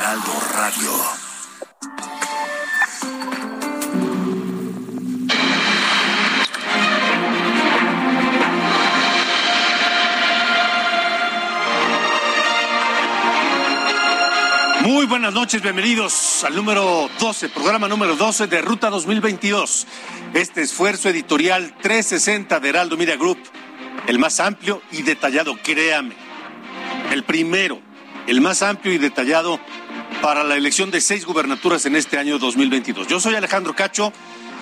Heraldo Radio. Muy buenas noches, bienvenidos al número 12, programa número 12 de Ruta 2022. Este esfuerzo editorial 360 de Heraldo Media Group, el más amplio y detallado, créame, el primero, el más amplio y detallado para la elección de seis gubernaturas en este año 2022. Yo soy Alejandro Cacho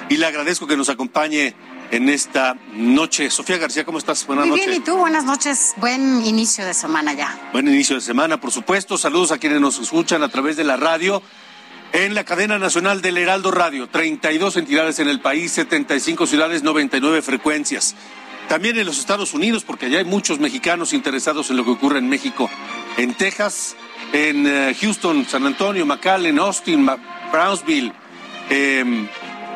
y le agradezco que nos acompañe en esta noche. Sofía García, ¿cómo estás? Buenas Muy bien, ¿y tú? Buenas noches. Buen inicio de semana ya. Buen inicio de semana, por supuesto. Saludos a quienes nos escuchan a través de la radio. En la cadena nacional del Heraldo Radio, 32 entidades en el país, 75 ciudades, 99 frecuencias. También en los Estados Unidos, porque allá hay muchos mexicanos interesados en lo que ocurre en México. En Texas, en eh, Houston, San Antonio, McAllen, Austin, Brownsville, eh,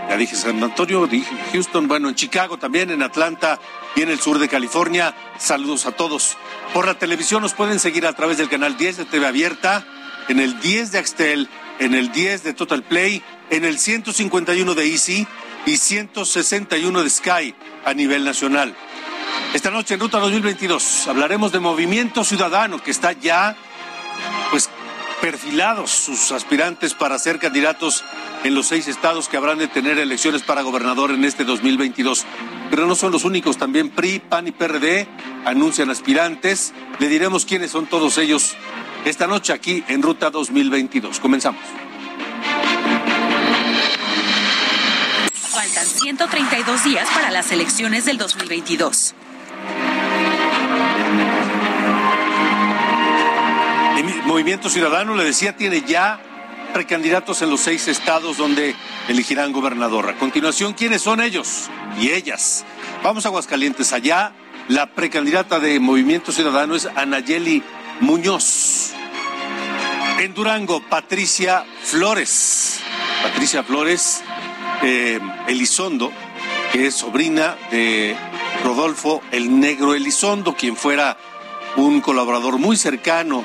ya dije San Antonio, dije Houston, bueno, en Chicago también, en Atlanta y en el sur de California. Saludos a todos. Por la televisión nos pueden seguir a través del canal 10 de TV Abierta, en el 10 de Axtel, en el 10 de Total Play, en el 151 de Easy y 161 de Sky a nivel nacional. Esta noche en Ruta 2022 hablaremos de Movimiento Ciudadano que está ya pues perfilados sus aspirantes para ser candidatos en los seis estados que habrán de tener elecciones para gobernador en este 2022. Pero no son los únicos, también PRI, PAN y PRD anuncian aspirantes. Le diremos quiénes son todos ellos esta noche aquí en Ruta 2022. Comenzamos. Faltan 132 días para las elecciones del 2022. Movimiento Ciudadano, le decía, tiene ya precandidatos en los seis estados donde elegirán gobernador. A continuación, ¿quiénes son ellos y ellas? Vamos a Aguascalientes. Allá, la precandidata de Movimiento Ciudadano es Anayeli Muñoz. En Durango, Patricia Flores. Patricia Flores eh, Elizondo, que es sobrina de Rodolfo el Negro Elizondo, quien fuera un colaborador muy cercano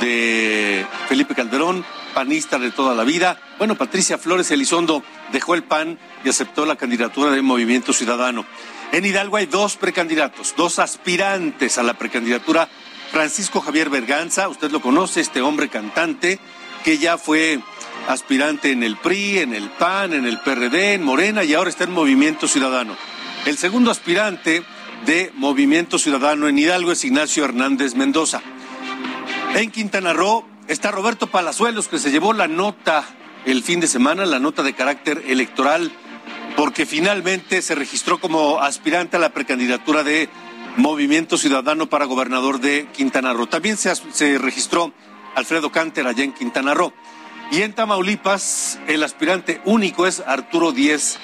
de Felipe Calderón, panista de toda la vida. Bueno, Patricia Flores Elizondo dejó el PAN y aceptó la candidatura de Movimiento Ciudadano. En Hidalgo hay dos precandidatos, dos aspirantes a la precandidatura. Francisco Javier Berganza, usted lo conoce, este hombre cantante que ya fue aspirante en el PRI, en el PAN, en el PRD, en Morena y ahora está en Movimiento Ciudadano. El segundo aspirante de Movimiento Ciudadano en Hidalgo es Ignacio Hernández Mendoza. En Quintana Roo está Roberto Palazuelos, que se llevó la nota el fin de semana, la nota de carácter electoral, porque finalmente se registró como aspirante a la precandidatura de Movimiento Ciudadano para gobernador de Quintana Roo. También se, se registró Alfredo Canter allá en Quintana Roo. Y en Tamaulipas, el aspirante único es Arturo Díez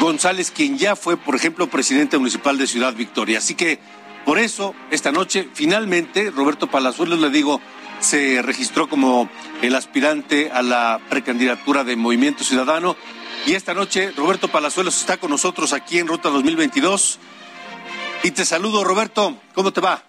González, quien ya fue, por ejemplo, presidente municipal de Ciudad Victoria. Así que por eso, esta noche, finalmente, Roberto Palazuelos, le digo, se registró como el aspirante a la precandidatura de Movimiento Ciudadano. Y esta noche, Roberto Palazuelos está con nosotros aquí en Ruta 2022. Y te saludo, Roberto. ¿Cómo te va?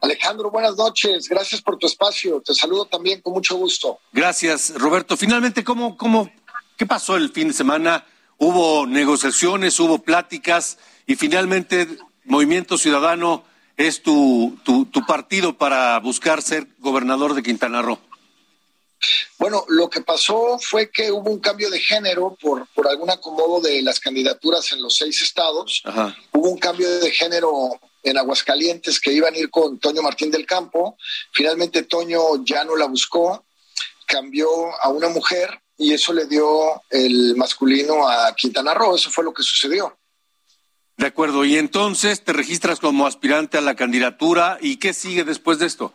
Alejandro, buenas noches. Gracias por tu espacio. Te saludo también con mucho gusto. Gracias, Roberto. Finalmente, ¿cómo, cómo, qué pasó el fin de semana? Hubo negociaciones, hubo pláticas y finalmente Movimiento Ciudadano es tu, tu, partido para buscar ser gobernador de Quintana Roo? Bueno, lo que pasó fue que hubo un cambio de género por, por algún acomodo de las candidaturas en los seis estados. Hubo un cambio de género en Aguascalientes que iban a ir con Toño Martín del Campo. Finalmente Toño ya no la buscó, cambió a una mujer y eso le dio el masculino a Quintana Roo. Eso fue lo que sucedió. De acuerdo, y entonces te registras como aspirante a la candidatura y ¿qué sigue después de esto?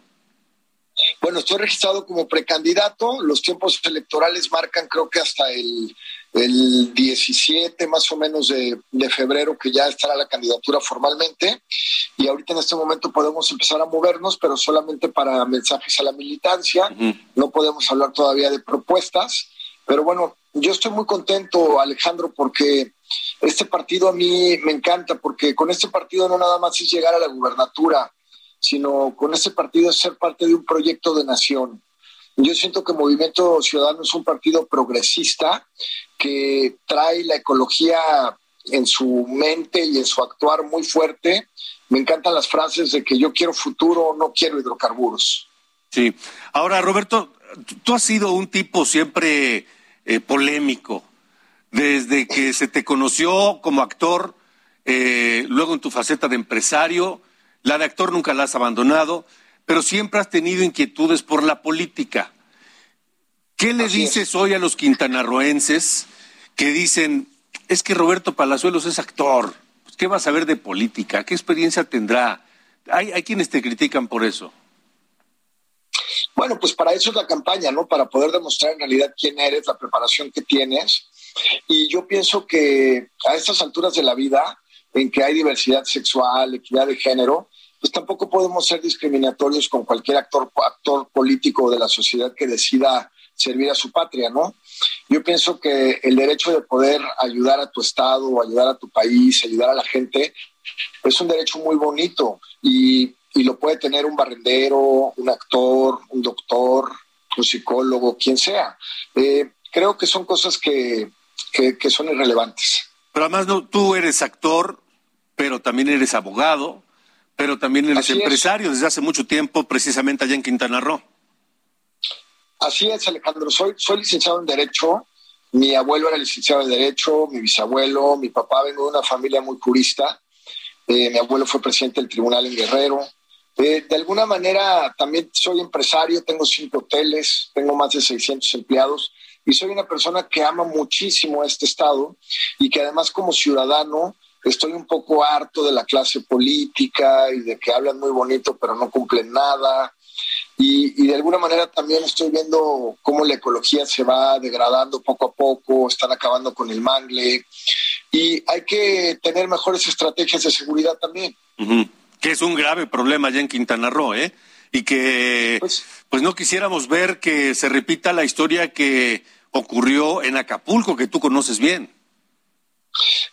Bueno, estoy registrado como precandidato. Los tiempos electorales marcan, creo que hasta el, el 17 más o menos de, febrero, que ya estará la candidatura formalmente. Y ahorita en este momento podemos empezar a movernos, pero solamente para mensajes a la militancia. No podemos hablar todavía de propuestas. Pero bueno, yo estoy muy contento, Alejandro, porque este partido a mí me encanta, porque con este partido no nada más es llegar a la gubernatura, sino con este partido es ser parte de un proyecto de nación. Yo siento que Movimiento Ciudadano es un partido progresista que trae la ecología en su mente y en su actuar muy fuerte. Me encantan las frases de que yo quiero futuro, no quiero hidrocarburos. Sí. Ahora, Roberto, tú has sido un tipo siempre eh, polémico. Desde que se te conoció como actor, eh, luego en tu faceta de empresario, la de actor nunca la has abandonado, pero siempre has tenido inquietudes por la política. ¿Qué le dices hoy a los quintanarroenses que dicen, es que Roberto Palazuelos es actor? Pues, ¿Qué vas a ver de política? ¿Qué experiencia tendrá? Hay, hay quienes te critican por eso. Bueno, pues para eso es la campaña, ¿no? Para poder demostrar en realidad quién eres, la preparación que tienes. Y yo pienso que a estas alturas de la vida, en que hay diversidad sexual, equidad de género, pues tampoco podemos ser discriminatorios con cualquier actor, político de la sociedad que decida servir a su patria, ¿no? Yo pienso que el derecho de poder ayudar a tu estado, ayudar a tu país, ayudar a la gente, es un derecho muy bonito y y lo puede tener un barrendero, un actor, un doctor, un psicólogo, quien sea. Eh, creo que son cosas que, que, son irrelevantes. Pero además no, tú eres actor, pero también eres abogado, pero también eres empresario desde hace mucho tiempo, precisamente allá en Quintana Roo. Así es, Alejandro. Soy, soy licenciado en Derecho. Mi abuelo era licenciado en Derecho, mi bisabuelo, mi papá vengo de una familia muy jurista. Eh, mi abuelo fue presidente del tribunal en Guerrero. Eh, de alguna manera también soy empresario, tengo cinco hoteles, tengo más de 600 empleados y soy una persona que ama muchísimo este estado y que además como ciudadano estoy un poco harto de la clase política y de que hablan muy bonito pero no cumplen nada. Y, de alguna manera también estoy viendo cómo la ecología se va degradando poco a poco, están acabando con el mangle y hay que tener mejores estrategias de seguridad también que es un grave problema allá en Quintana Roo, ¿eh? Y que pues, pues, no quisiéramos ver que se repita la historia que ocurrió en Acapulco, que tú conoces bien.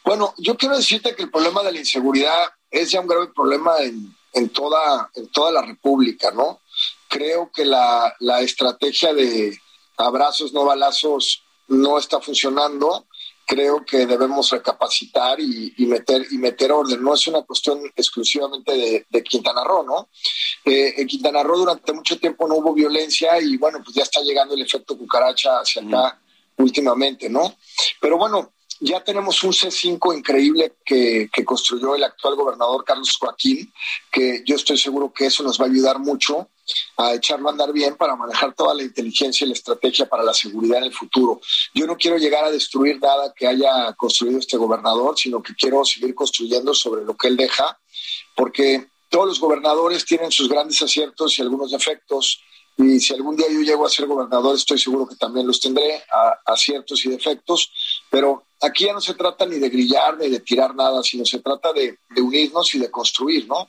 Bueno, yo quiero decirte que el problema de la inseguridad es ya un grave problema en, en toda, en toda la República, ¿no? Creo que la, la estrategia de abrazos, no balazos, no está funcionando creo que debemos recapacitar y, meter y meter orden. No es una cuestión exclusivamente de, Quintana Roo, ¿no? Eh, en Quintana Roo durante mucho tiempo no hubo violencia y bueno, pues ya está llegando el efecto cucaracha hacia acá últimamente, ¿no? Pero bueno, ya tenemos un C5 increíble que, que, construyó el actual gobernador Carlos Joaquín, que yo estoy seguro que eso nos va a ayudar mucho a echarlo a andar bien para manejar toda la inteligencia y la estrategia para la seguridad en el futuro. Yo no quiero llegar a destruir nada que haya construido este gobernador, sino que quiero seguir construyendo sobre lo que él deja, porque todos los gobernadores tienen sus grandes aciertos y algunos defectos. Y si algún día yo llego a ser gobernador, estoy seguro que también los tendré, aciertos y defectos. Pero aquí ya no se trata ni de grillar ni de tirar nada, sino se trata de, de unirnos y de construir, ¿no?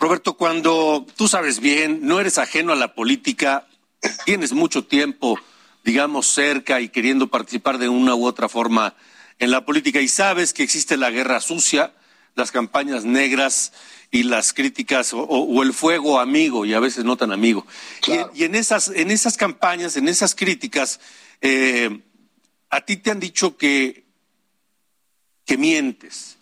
Roberto, cuando tú sabes bien, no eres ajeno a la política, tienes mucho tiempo, digamos, cerca y queriendo participar de una u otra forma en la política y sabes que existe la guerra sucia, las campañas negras y las críticas o, el fuego amigo y a veces no tan amigo. Y, en, esas, en esas campañas, en esas críticas, eh, a ti te han dicho que, que mientes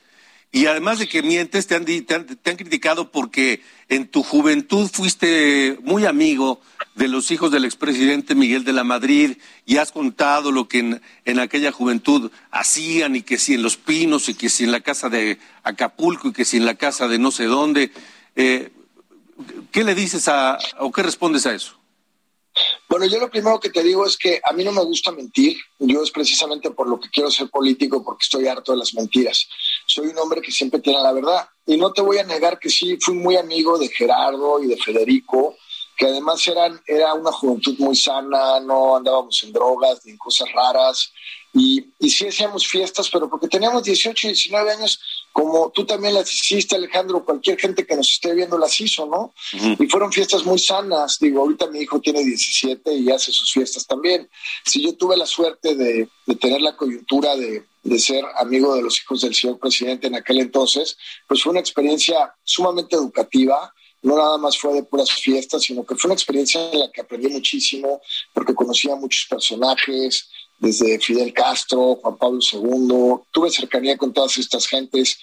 y además de que mientes, te han, te han, criticado porque en tu juventud fuiste muy amigo de los hijos del expresidente Miguel de la Madrid y has contado lo que en, en, aquella juventud hacían y que si en Los Pinos y que si en la casa de Acapulco y que si en la casa de no sé dónde. Eh, ¿Qué le dices a, o qué respondes a eso? Bueno, yo lo primero que te digo es que a mí no me gusta mentir. Yo es precisamente por lo que quiero ser político, porque estoy harto de las mentiras. Soy un hombre que siempre tiene la verdad. Y no te voy a negar que sí, fui muy amigo de Gerardo y de Federico, que además eran, era una juventud muy sana, no andábamos en drogas ni en cosas raras. Y, y sí hacíamos fiestas, pero porque teníamos 18 y 19 años, como tú también las hiciste, Alejandro, cualquier gente que nos esté viendo las hizo, ¿no? Y fueron fiestas muy sanas. Digo, ahorita mi hijo tiene 17 y hace sus fiestas también. Si yo tuve la suerte de, de tener la coyuntura de, de ser amigo de los hijos del señor presidente en aquel entonces, pues fue una experiencia sumamente educativa, no nada más fue de puras fiestas, sino que fue una experiencia en la que aprendí muchísimo, porque conocía a muchos personajes, desde Fidel Castro, Juan Pablo II, tuve cercanía con todas estas gentes,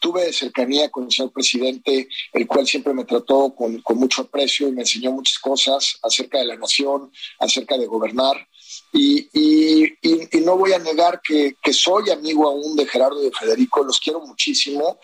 tuve cercanía con el señor presidente, el cual siempre me trató con, mucho aprecio y me enseñó muchas cosas acerca de la nación, acerca de gobernar. Y, no voy a negar que, que, soy amigo aún de Gerardo y de Federico, los quiero muchísimo,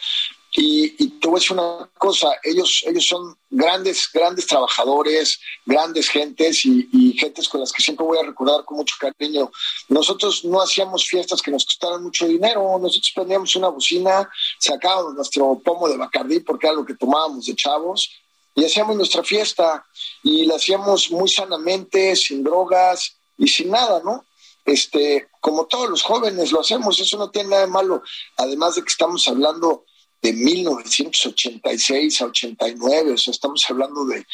y, te voy a decir una cosa, ellos, ellos son grandes, grandes trabajadores, grandes gentes y, gentes con las que siempre voy a recordar con mucho cariño. Nosotros no hacíamos fiestas que nos costaran mucho dinero, nosotros prendíamos una bocina, sacábamos nuestro pomo de Bacardí porque era lo que tomábamos de chavos y hacíamos nuestra fiesta y la hacíamos muy sanamente, sin drogas y sin nada, ¿no? Este, como todos los jóvenes lo hacemos, eso no tiene nada de malo, además de que estamos hablando de 1986 a 89, o sea, estamos hablando de,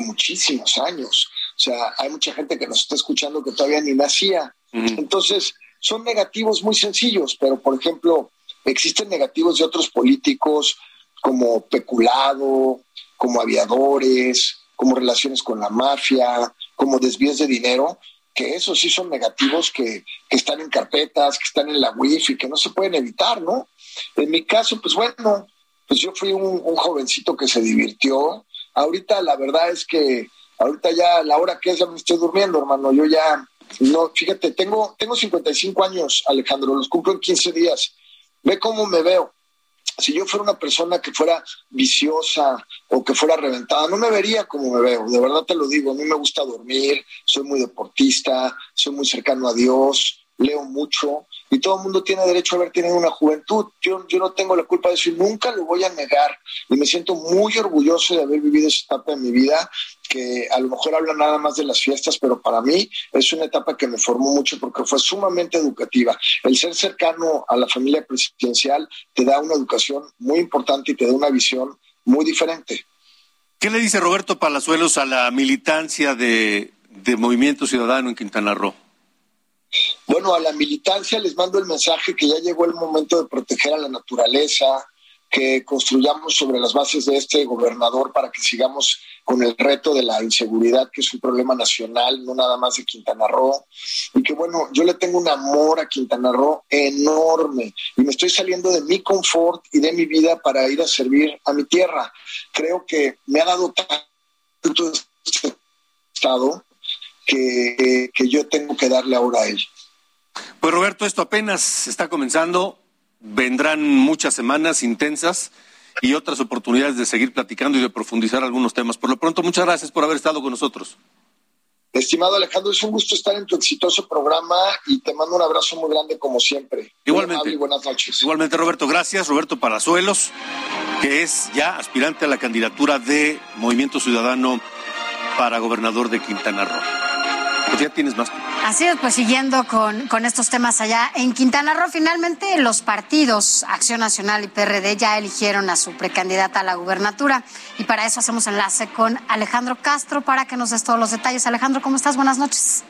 muchísimos años. O sea, hay mucha gente que nos está escuchando que todavía ni nacía. Entonces, son negativos muy sencillos, pero por ejemplo, existen negativos de otros políticos como peculado, como aviadores, como relaciones con la mafia, como desvíos de dinero, que esos sí son negativos que, que están en carpetas, que están en la wifi, que no se pueden evitar, ¿no? En mi caso, pues bueno, pues yo fui un, jovencito que se divirtió. Ahorita la verdad es que ahorita ya la hora que es ya me estoy durmiendo, hermano. Yo ya, no, fíjate, tengo, tengo 55 años, Alejandro, los cumplo en 15 días. Ve cómo me veo. Si yo fuera una persona que fuera viciosa o que fuera reventada, no me vería como me veo. De verdad te lo digo, a mí me gusta dormir, soy muy deportista, soy muy cercano a Dios, leo mucho y todo el mundo tiene derecho a haber tenido una juventud. Yo, yo no tengo la culpa de eso y nunca lo voy a negar. Y me siento muy orgulloso de haber vivido esa etapa de mi vida, que a lo mejor habla nada más de las fiestas, pero para mí es una etapa que me formó mucho porque fue sumamente educativa. El ser cercano a la familia presidencial te da una educación muy importante y te da una visión muy diferente. ¿Qué le dice Roberto Palazuelos a la militancia de, de Movimiento Ciudadano en Quintana Roo? Bueno, a la militancia les mando el mensaje que ya llegó el momento de proteger a la naturaleza, que construyamos sobre las bases de este gobernador para que sigamos con el reto de la inseguridad, que es un problema nacional, no nada más de Quintana Roo. Y que bueno, yo le tengo un amor a Quintana Roo enorme y me estoy saliendo de mi confort y de mi vida para ir a servir a mi tierra. Creo que me ha dado tanto este estado que, que yo tengo que darle ahora a él. Pues Roberto, esto apenas está comenzando, vendrán muchas semanas intensas y otras oportunidades de seguir platicando y de profundizar algunos temas. Por lo pronto, muchas gracias por haber estado con nosotros. Estimado Alejandro, es un gusto estar en tu exitoso programa y te mando un abrazo muy grande como siempre. Igualmente. buenas noches. Igualmente, Roberto, gracias. Roberto Palazuelos, que es ya aspirante a la candidatura de Movimiento Ciudadano para gobernador de Quintana Roo. Pues ya tienes más. Así es, pues siguiendo con, con estos temas allá en Quintana Roo, finalmente los partidos Acción Nacional y PRD ya eligieron a su precandidata a la gubernatura y para eso hacemos enlace con Alejandro Castro para que nos des todos los detalles. Alejandro, ¿cómo estás? Buenas noches.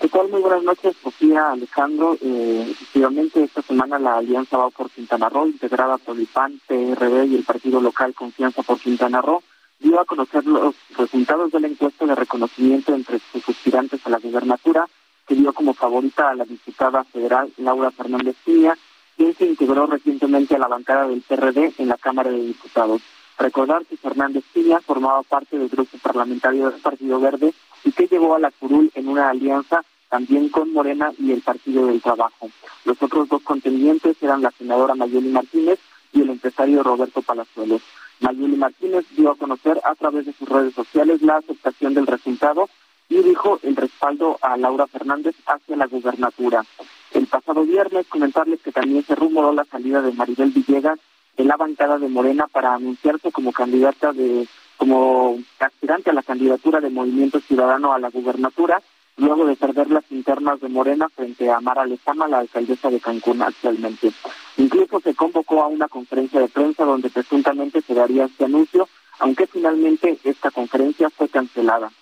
¿Qué tal? Muy buenas noches, Sofía, Alejandro. Eh, efectivamente, esta semana la Alianza va por Quintana Roo, integrada por el PAN, PRD y el partido local Confianza por Quintana Roo dio a conocer los resultados de la encuesta de reconocimiento entre sus aspirantes a la gubernatura, que dio como favorita a la diputada federal Laura Fernández Piña, quien se integró recientemente a la bancada del PRD en la Cámara de Diputados. Recordar que Fernández Piña formaba parte del grupo parlamentario del Partido Verde y que llegó a la curul en una alianza también con Morena y el Partido del Trabajo. Los otros dos contendientes eran la senadora Mayeli Martínez y el empresario Roberto Palazuelos. Mayuli Martínez dio a conocer a través de sus redes sociales la aceptación del resultado y dijo el respaldo a Laura Fernández hacia la gubernatura. El pasado viernes comentarles que también se rumoró la salida de Maribel Villegas en la bancada de Morena para anunciarse como candidata de, como aspirante a la candidatura de Movimiento Ciudadano a la gubernatura, luego de perder las internas de Morena frente a Mara Lezama, la alcaldesa de Cancún actualmente. Incluso se convocó a una conferencia de prensa donde presuntamente se daría este anuncio, aunque finalmente esta conferencia fue cancelada.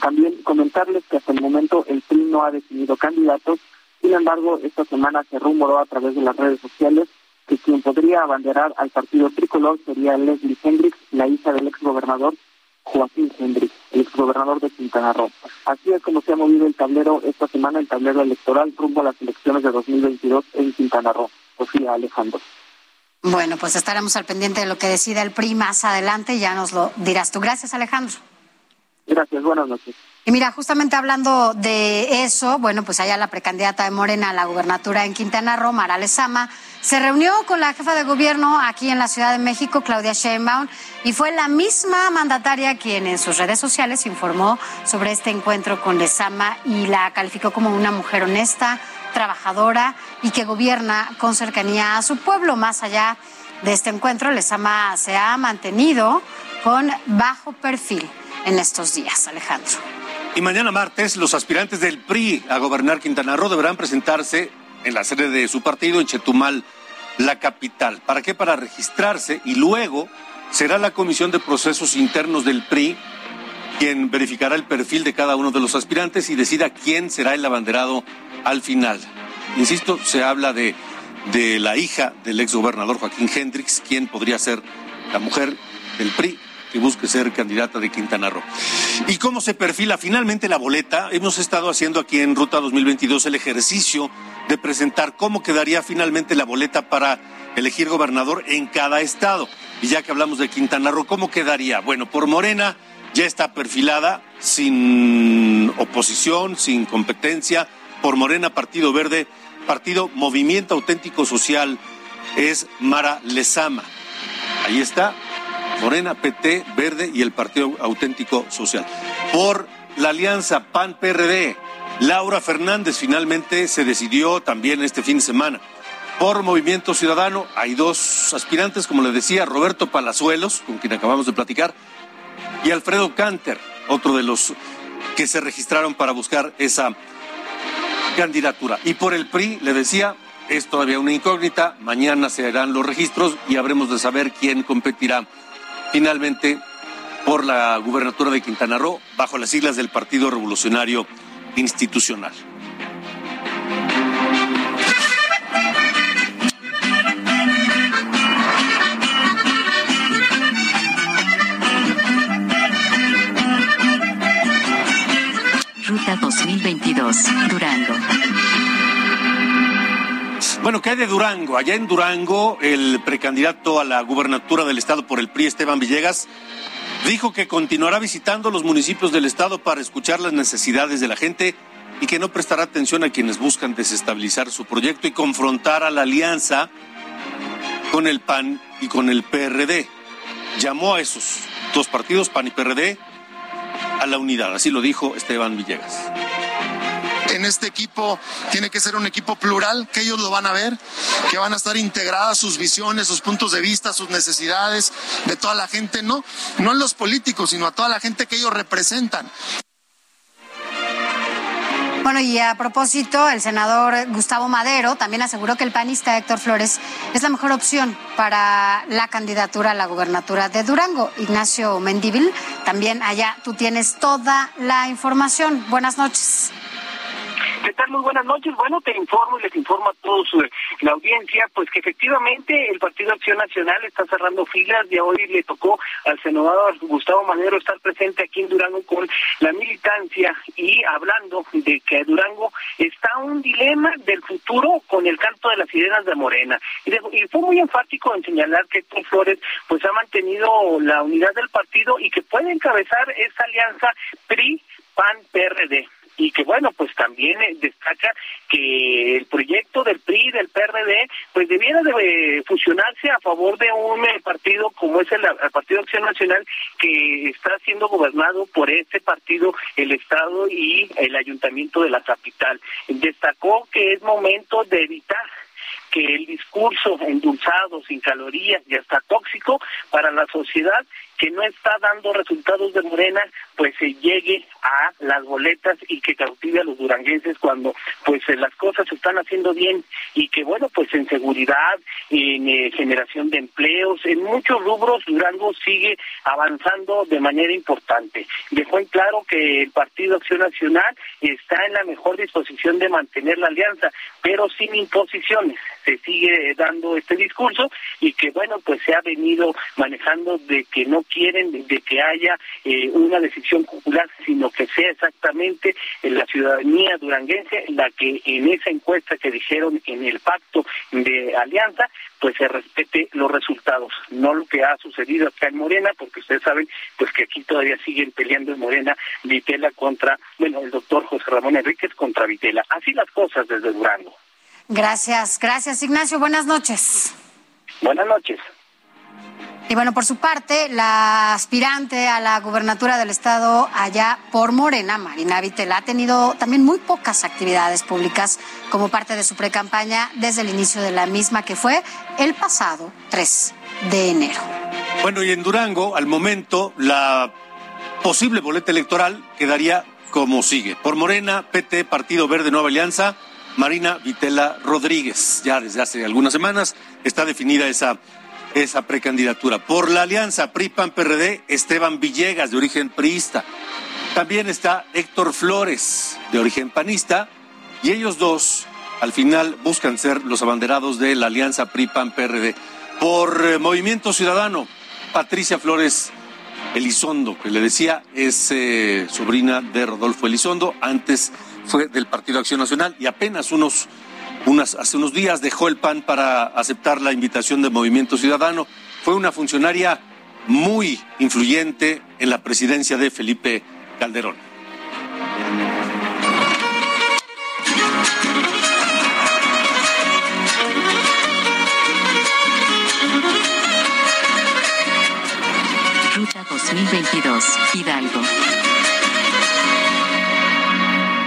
También comentarles que hasta el momento el PRI no ha definido candidatos, sin embargo, esta semana se rumoró a través de las redes sociales que quien podría abanderar al partido tricolor sería Leslie Hendricks, la hija del exgobernador Joaquín Hendricks, el exgobernador de Quintana Roo. Así es como se ha movido el tablero esta semana, el tablero electoral rumbo a las elecciones de 2022 en Quintana Roo. Sofía Alejandro. Bueno, pues estaremos al pendiente de lo que decida el PRI más adelante ya nos lo dirás tú. Gracias, Alejandro. Gracias, buenas noches. Y mira, justamente hablando de eso, bueno, pues allá la precandidata de Morena a la gubernatura en Quintana Roo, Mara Lezama, se reunió con la jefa de gobierno aquí en la Ciudad de México, Claudia Sheinbaum, y fue la misma mandataria quien en sus redes sociales informó sobre este encuentro con Lezama y la calificó como una mujer honesta, trabajadora y que gobierna con cercanía a su pueblo. Más allá de este encuentro, Lezama se ha mantenido con bajo perfil en estos días, Alejandro. Y mañana martes, los aspirantes del PRI a gobernar Quintana Roo deberán presentarse en la sede de su partido en Chetumal, la capital. ¿Para qué? Para registrarse y luego será la Comisión de Procesos Internos del PRI quien verificará el perfil de cada uno de los aspirantes y decida quién será el abanderado al final. Insisto, se habla de, de la hija del exgobernador Joaquín Hendrix, quien podría ser la mujer del PRI que busque ser candidata de Quintana Roo. ¿Y cómo se perfila finalmente la boleta? Hemos estado haciendo aquí en Ruta 2022 el ejercicio de presentar cómo quedaría finalmente la boleta para elegir gobernador en cada estado. Y ya que hablamos de Quintana Roo, ¿cómo quedaría? Bueno, por Morena ya está perfilada, sin oposición, sin competencia, por Morena, Partido Verde, Partido Movimiento Auténtico Social, es Mara Lezama. Ahí está, Morena, PT, Verde y el Partido Auténtico Social. Por la alianza PAN-PRD, Laura Fernández finalmente se decidió también este fin de semana. Por Movimiento Ciudadano hay dos aspirantes, como le decía, Roberto Palazuelos, con quien acabamos de platicar, y Alfredo Canter, otro de los que se registraron para buscar esa candidatura. Y por el PRI, le decía, es todavía una incógnita, mañana se harán los registros y habremos de saber quién competirá finalmente por la gubernatura de Quintana Roo bajo las siglas del Partido Revolucionario Institucional. Ruta 2022, Durango. Bueno, ¿qué hay de Durango? Allá en Durango, el precandidato a la gubernatura del estado por el PRI, Esteban Villegas, dijo que continuará visitando los municipios del estado para escuchar las necesidades de la gente y que no prestará atención a quienes buscan desestabilizar su proyecto y confrontar a la alianza con el PAN y con el PRD. Llamó a esos dos partidos, PAN y PRD, a la unidad. Así lo dijo Esteban Villegas en este equipo tiene que ser un equipo plural, que ellos lo van a ver, que van a estar integradas sus visiones, sus puntos de vista, sus necesidades de toda la gente, no, no en los políticos, sino a toda la gente que ellos representan. Bueno, y a propósito, el senador Gustavo Madero también aseguró que el panista Héctor Flores es la mejor opción para la candidatura a la gubernatura de Durango. Ignacio Mendívil, también allá tú tienes toda la información. Buenas noches. ¿Qué tal? Muy buenas noches. Bueno, te informo y les informo a todos eh, la audiencia, pues que efectivamente el Partido Acción Nacional está cerrando filas y hoy le tocó al senador Gustavo Madero estar presente aquí en Durango con la militancia y hablando de que Durango está un dilema del futuro con el canto de las sirenas de Morena. Y, y fue muy enfático en señalar que Héctor Flores pues ha mantenido la unidad del partido y que puede encabezar esta alianza PRI-PAN-PRD y que bueno pues también eh, destaca que el proyecto del PRI del PRD pues debiera de eh, fusionarse a favor de un eh, partido como es el, Partido Acción Nacional que está siendo gobernado por este partido el estado y el ayuntamiento de la capital. Destacó que es momento de evitar que el discurso endulzado, sin calorías y hasta tóxico para la sociedad que no está dando resultados de Morena, pues se llegue a las boletas y que cautive a los duranguenses cuando pues eh, las cosas se están haciendo bien y que bueno, pues en seguridad, en eh, generación de empleos, en muchos rubros Durango sigue avanzando de manera importante. Dejó en claro que el Partido Acción Nacional está en la mejor disposición de mantener la alianza, pero sin imposiciones. Se sigue dando este discurso y que bueno, pues se ha venido manejando de que no quieren de, que haya eh, una decisión popular, sino que sea exactamente la ciudadanía duranguense la que en esa encuesta que dijeron en el pacto de alianza, pues se respete los resultados, no lo que ha sucedido acá en Morena, porque ustedes saben pues que aquí todavía siguen peleando en Morena Vitela contra, bueno, el doctor José Ramón Enríquez contra Vitela. Así las cosas desde Durango. Gracias, gracias Ignacio, buenas noches. Buenas noches. Y bueno, por su parte, la aspirante a la gubernatura del estado allá por Morena, Marina Vitela, ha tenido también muy pocas actividades públicas como parte de su precampaña desde el inicio de la misma, que fue el pasado 3 de enero. Bueno, y en Durango, al momento, la posible boleta electoral quedaría como sigue. Por Morena, PT, Partido Verde Nueva Alianza, Marina Vitela Rodríguez. Ya desde hace algunas semanas está definida esa esa precandidatura. Por la alianza PRI-PAN-PRD, Esteban Villegas, de origen priista. También está Héctor Flores, de origen panista, y ellos dos al final buscan ser los abanderados de la alianza PRI-PAN-PRD. Por eh, Movimiento Ciudadano, Patricia Flores Elizondo, que le decía, es eh, sobrina de Rodolfo Elizondo, antes fue del Partido Acción Nacional y apenas unos hace unos días dejó el PAN para aceptar la invitación del Movimiento Ciudadano. Fue una funcionaria muy influyente en la presidencia de Felipe Calderón. Ruta 2022, Hidalgo.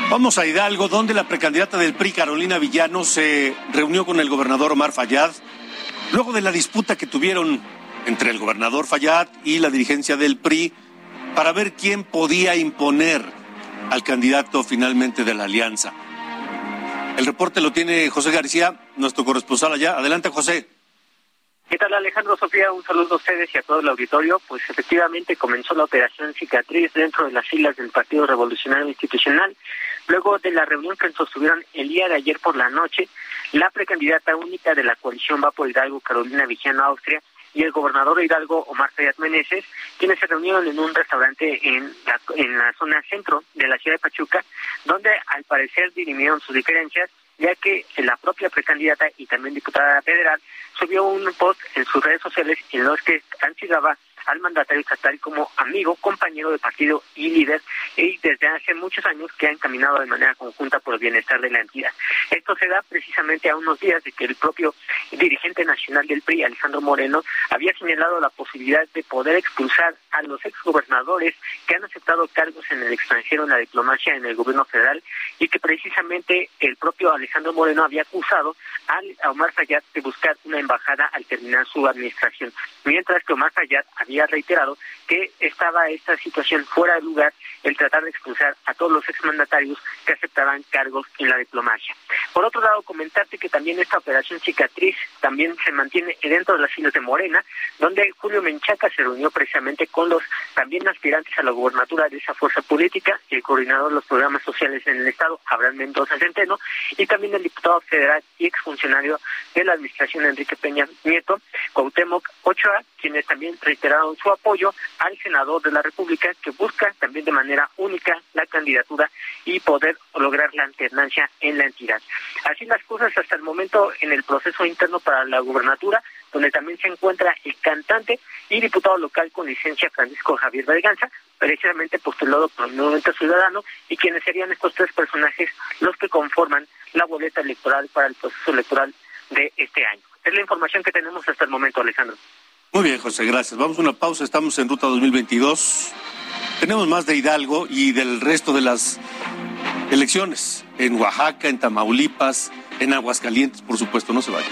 Vamos a Hidalgo, donde la precandidata del PRI, Carolina Villano, se reunió con el gobernador Omar Fayad, luego de la disputa que tuvieron entre el gobernador Fayad y la dirigencia del PRI para ver quién podía imponer al candidato finalmente de la alianza. El reporte lo tiene José García, nuestro corresponsal allá. Adelante, José. ¿Qué tal Alejandro Sofía? Un saludo a ustedes y a todo el auditorio. Pues efectivamente comenzó la operación cicatriz dentro de las filas del Partido Revolucionario Institucional. Luego de la reunión que sostuvieron el día de ayer por la noche, la precandidata única de la coalición Va por Hidalgo, Carolina Vigiano, Austria, y el gobernador de Hidalgo, Omar Fayad Meneses, quienes se reunieron en un restaurante en la, en la zona centro de la ciudad de Pachuca, donde al parecer dirimieron sus diferencias ya que la propia precandidata y también diputada federal subió un post en sus redes sociales en los que ansigaba al mandatario estatal como amigo, compañero de partido y líder, y desde hace muchos años que han caminado de manera conjunta por el bienestar de la entidad. Esto se da precisamente a unos días de que el propio dirigente nacional del PRI, Alejandro Moreno, había señalado la posibilidad de poder expulsar a los exgobernadores que han aceptado cargos en el extranjero en la diplomacia en el gobierno federal y que precisamente el propio Alejandro Moreno había acusado a Omar Fayad de buscar una embajada al terminar su administración, mientras que Omar Fayad había ha reiterado que estaba esta situación fuera de lugar el tratar de expulsar a todos los exmandatarios que aceptaban cargos en la diplomacia. Por otro lado, comentarte que también esta operación cicatriz también se mantiene dentro de las filas de Morena, donde Julio Menchaca se reunió precisamente con los también aspirantes a la gubernatura de esa fuerza política, el coordinador de los programas sociales en el Estado, Abraham Mendoza Centeno, y también el diputado federal y exfuncionario de la administración Enrique Peña Nieto, Cuauhtémoc Ochoa, quienes también reiteraron su apoyo al senador de la República que busca también de manera única la candidatura y poder lograr la alternancia en la entidad. Así las cosas hasta el momento en el proceso interno para la gubernatura, donde también se encuentra el cantante y diputado local con licencia Francisco Javier Berganza, precisamente postulado por el Movimiento Ciudadano, y quienes serían estos tres personajes los que conforman la boleta electoral para el proceso electoral de este año. Es la información que tenemos hasta el momento, Alejandro. Muy bien, José, gracias. Vamos a una pausa, estamos en Ruta 2022. Tenemos más de Hidalgo y del resto de las elecciones, en Oaxaca, en Tamaulipas, en Aguascalientes, por supuesto, no se vayan.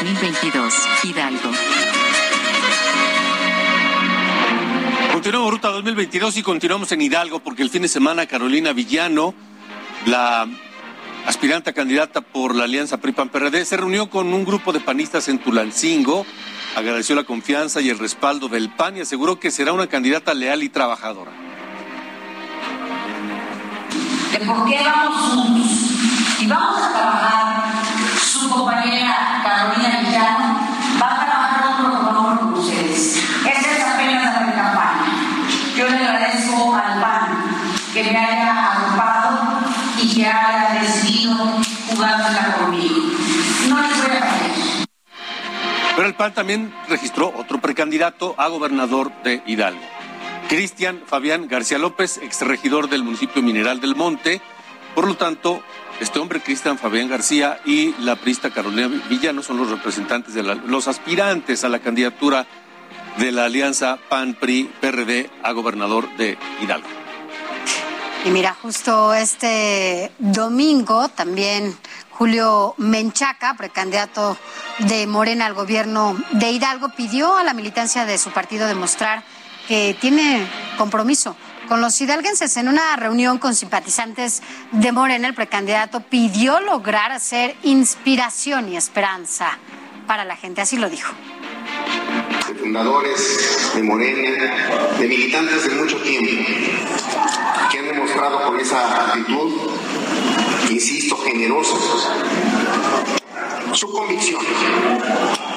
2022, Hidalgo. Continuamos Ruta 2022 y continuamos en Hidalgo porque el fin de semana Carolina Villano, la aspirante a candidata por la Alianza PRI-PAN-PRD, se reunió con un grupo de panistas en Tulancingo, agradeció la confianza y el respaldo del PAN y aseguró que será una candidata leal y trabajadora. ¿De por qué vamos juntos? Y vamos a trabajar, compañera Carolina Villano va a trabajar otro favor con ustedes. Esta es apenas la pre-campaña. Yo le agradezco al PAN que me haya agrupado y que haya decidido jugármela conmigo. No les voy a fallar. Pero el PAN también registró otro precandidato a gobernador de Hidalgo. Cristian Fabián García López, exregidor del municipio Mineral del Monte. Por lo tanto, este hombre, Cristian Fabián García, y la prista Carolina Villano son los representantes de la- los aspirantes a la candidatura de la alianza PAN-PRI-PRD a gobernador de Hidalgo. Y mira, justo este domingo también Julio Menchaca, precandidato de Morena al gobierno de Hidalgo, pidió a la militancia de su partido demostrar que tiene compromiso con los hidalguenses. En una reunión con simpatizantes de Morena, el precandidato pidió lograr hacer inspiración y esperanza para la gente. Así lo dijo. de fundadores de Morena, de militantes de mucho tiempo, que han demostrado con esa actitud, insisto, generosa, su convicción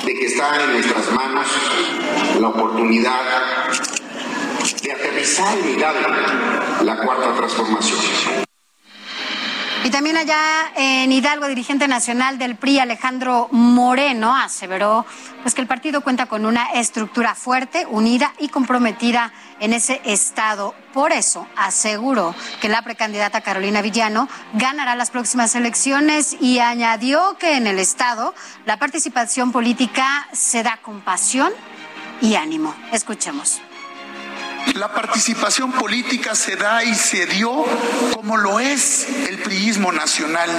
de que está en nuestras manos la oportunidad la cuarta transformación. Y también allá en Hidalgo, dirigente nacional del PRI, Alejandro Moreno, aseveró pues, que el partido cuenta con una estructura fuerte, unida y comprometida en ese estado. Por eso aseguró que la precandidata Carolina Villano ganará las próximas elecciones y añadió que en el estado la participación política se da con pasión y ánimo. Escuchemos. La participación política se da y se dio como lo es el priismo nacional,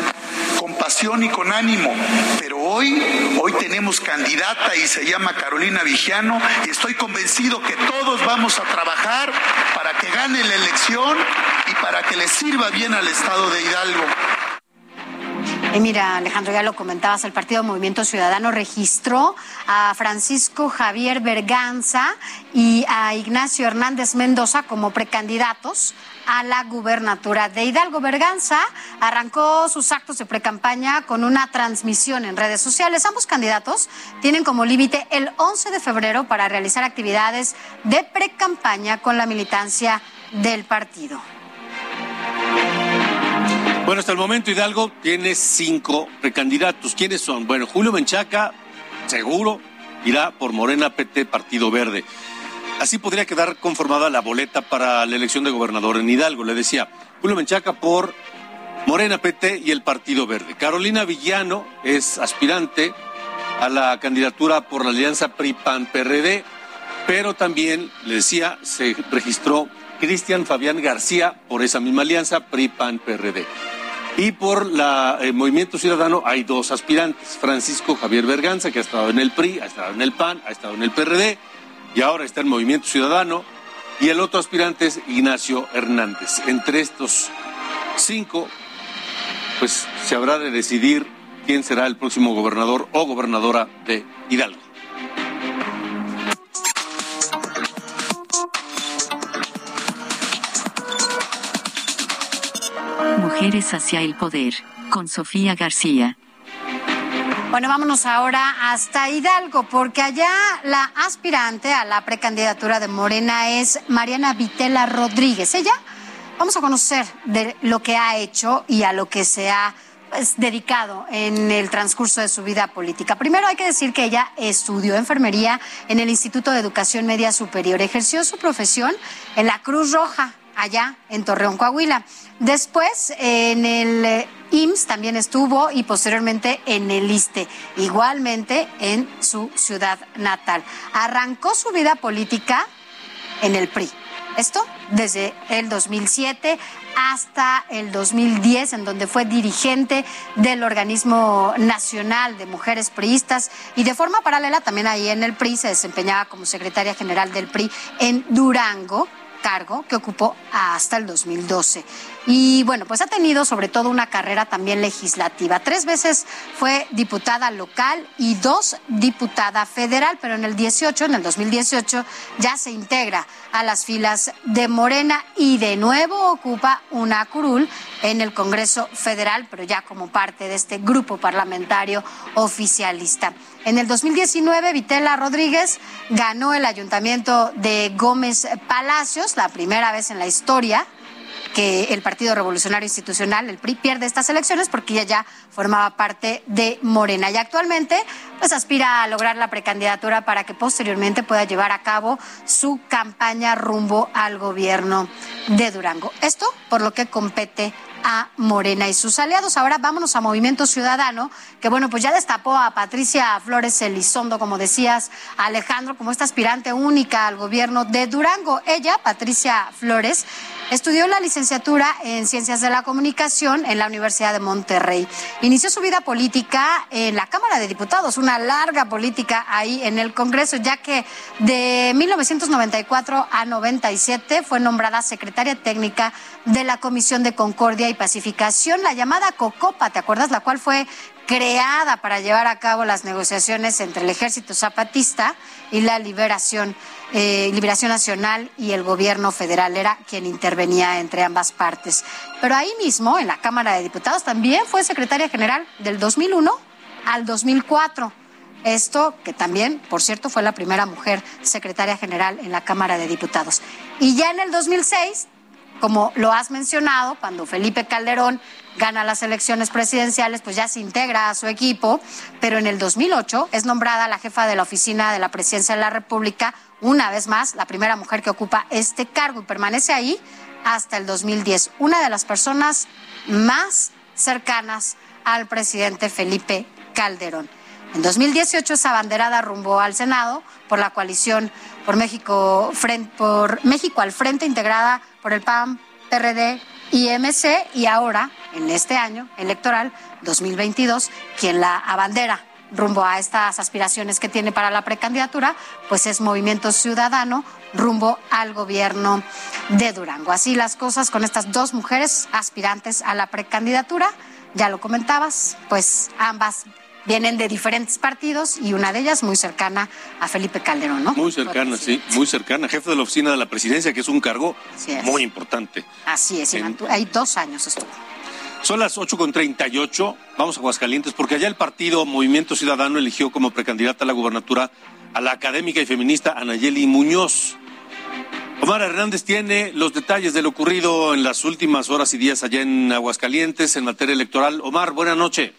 con pasión y con ánimo. Pero hoy, hoy tenemos candidata y se llama Carolina Vigiano y estoy convencido que todos vamos a trabajar para que gane la elección y para que le sirva bien al Estado de Hidalgo. Y mira, Alejandro, ya lo comentabas, el Partido Movimiento Ciudadano registró a Francisco Javier Berganza y a Ignacio Hernández Mendoza como precandidatos a la gubernatura de Hidalgo. Berganza arrancó sus actos de precampaña con una transmisión en redes sociales. Ambos candidatos tienen como límite el 11 de febrero para realizar actividades de precampaña con la militancia del partido. Bueno, hasta el momento Hidalgo tiene cinco precandidatos. ¿Quiénes son? Bueno, Julio Menchaca, seguro, irá por Morena PT Partido Verde. Así podría quedar conformada la boleta para la elección de gobernador en Hidalgo. Le decía, Julio Menchaca por Morena PT y el Partido Verde. Carolina Villano es aspirante a la candidatura por la alianza PRI-PAN-PRD, pero también, le decía, se registró Cristian Fabián García por esa misma alianza PRI-PAN-PRD. Y por el Movimiento Ciudadano hay dos aspirantes, Francisco Javier Berganza, que ha estado en el PRI, ha estado en el PAN, ha estado en el PRD, y ahora está en Movimiento Ciudadano, y el otro aspirante es Ignacio Hernández. Entre estos cinco, pues se habrá de decidir quién será el próximo gobernador o gobernadora de Hidalgo. Mujeres hacia el poder, con Sofía García. Bueno, vámonos ahora hasta Hidalgo, porque allá la aspirante a la precandidatura de Morena es Mariana Vitela Rodríguez. Ella, vamos a conocer de lo que ha hecho y a lo que se ha pues, dedicado en el transcurso de su vida política. Primero hay que decir que ella estudió enfermería en el Instituto de Educación Media Superior, ejerció su profesión en la Cruz Roja allá en Torreón, Coahuila. Después en el eh, IMSS también estuvo y posteriormente en el ISTE, igualmente en su ciudad natal. Arrancó su vida política en el PRI. Esto desde el 2007 hasta el 2010, en donde fue dirigente del Organismo Nacional de Mujeres Priistas y de forma paralela también ahí en el PRI se desempeñaba como secretaria general del PRI en Durango cargo que ocupó hasta el 2012. Y bueno, pues ha tenido sobre todo una carrera también legislativa. Tres veces fue diputada local y dos diputada federal, pero en el 18, en el 2018, ya se integra a las filas de Morena y de nuevo ocupa una curul en el Congreso Federal, pero ya como parte de este grupo parlamentario oficialista. En el 2019, Vitela Rodríguez ganó el ayuntamiento de Gómez Palacios, la primera vez en la historia que el Partido Revolucionario Institucional, el PRI, pierde estas elecciones porque ella ya formaba parte de Morena y actualmente pues aspira a lograr la precandidatura para que posteriormente pueda llevar a cabo su campaña rumbo al gobierno de Durango. Esto por lo que compete a Morena y sus aliados. Ahora vámonos a Movimiento Ciudadano, que bueno, pues ya destapó a Patricia Flores Elizondo, como decías, Alejandro, como esta aspirante única al gobierno de Durango. Ella, Patricia Flores, Estudió la licenciatura en Ciencias de la Comunicación en la Universidad de Monterrey. Inició su vida política en la Cámara de Diputados, una larga política ahí en el Congreso, ya que de 1994 a 97 fue nombrada secretaria técnica de la Comisión de Concordia y Pacificación, la llamada COCOPA, ¿te acuerdas? La cual fue creada para llevar a cabo las negociaciones entre el ejército zapatista y la liberación, eh, liberación nacional y el gobierno federal. Era quien intervenía entre ambas partes. Pero ahí mismo, en la Cámara de Diputados, también fue secretaria general del 2001 al 2004. Esto que también, por cierto, fue la primera mujer secretaria general en la Cámara de Diputados. Y ya en el 2006 como lo has mencionado, cuando Felipe Calderón gana las elecciones presidenciales, pues ya se integra a su equipo, pero en el 2008 es nombrada la jefa de la oficina de la presidencia de la República, una vez más, la primera mujer que ocupa este cargo y permanece ahí hasta el 2010. Una de las personas más cercanas al presidente Felipe Calderón. En 2018 esa abanderada rumbo al Senado por la coalición por México, por México al frente integrada por el PAN, PRD y MC y ahora, en este año electoral 2022, quien la abandera rumbo a estas aspiraciones que tiene para la precandidatura, pues es Movimiento Ciudadano rumbo al gobierno de Durango. Así las cosas con estas dos mujeres aspirantes a la precandidatura, ya lo comentabas, pues ambas vienen de diferentes partidos y una de ellas muy cercana a Felipe Calderón, ¿no? Muy cercana, sí, muy cercana, jefe de la oficina de la presidencia, que es un cargo muy importante. Así es, hay dos años estuvo. Son las 8.38, vamos a Aguascalientes, porque allá el partido Movimiento Ciudadano eligió como precandidata a la gubernatura a la académica y feminista Anayeli Muñoz. Omar Hernández tiene los detalles de lo ocurrido en las últimas horas y días allá en Aguascalientes en materia electoral. Omar, buena noche.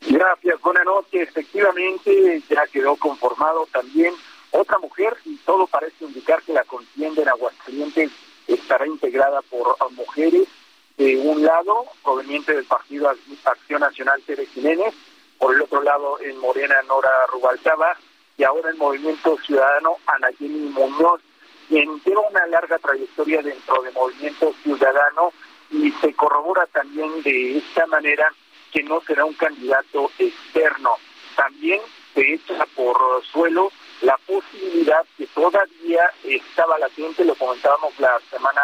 Gracias, buena noche. Efectivamente, ya quedó conformado también otra mujer y todo parece indicar que la contienda en Aguascalientes estará integrada por mujeres de un lado, proveniente del Partido Acción Nacional Tere Jiménez, por el otro lado en Morena Nora Rubalcaba y ahora el Movimiento Ciudadano Anayeni Muñoz, quien lleva una larga trayectoria dentro del Movimiento Ciudadano y se corrobora también de esta manera que no será un candidato externo. También se echa por suelo la posibilidad que todavía estaba latente, lo comentábamos la semana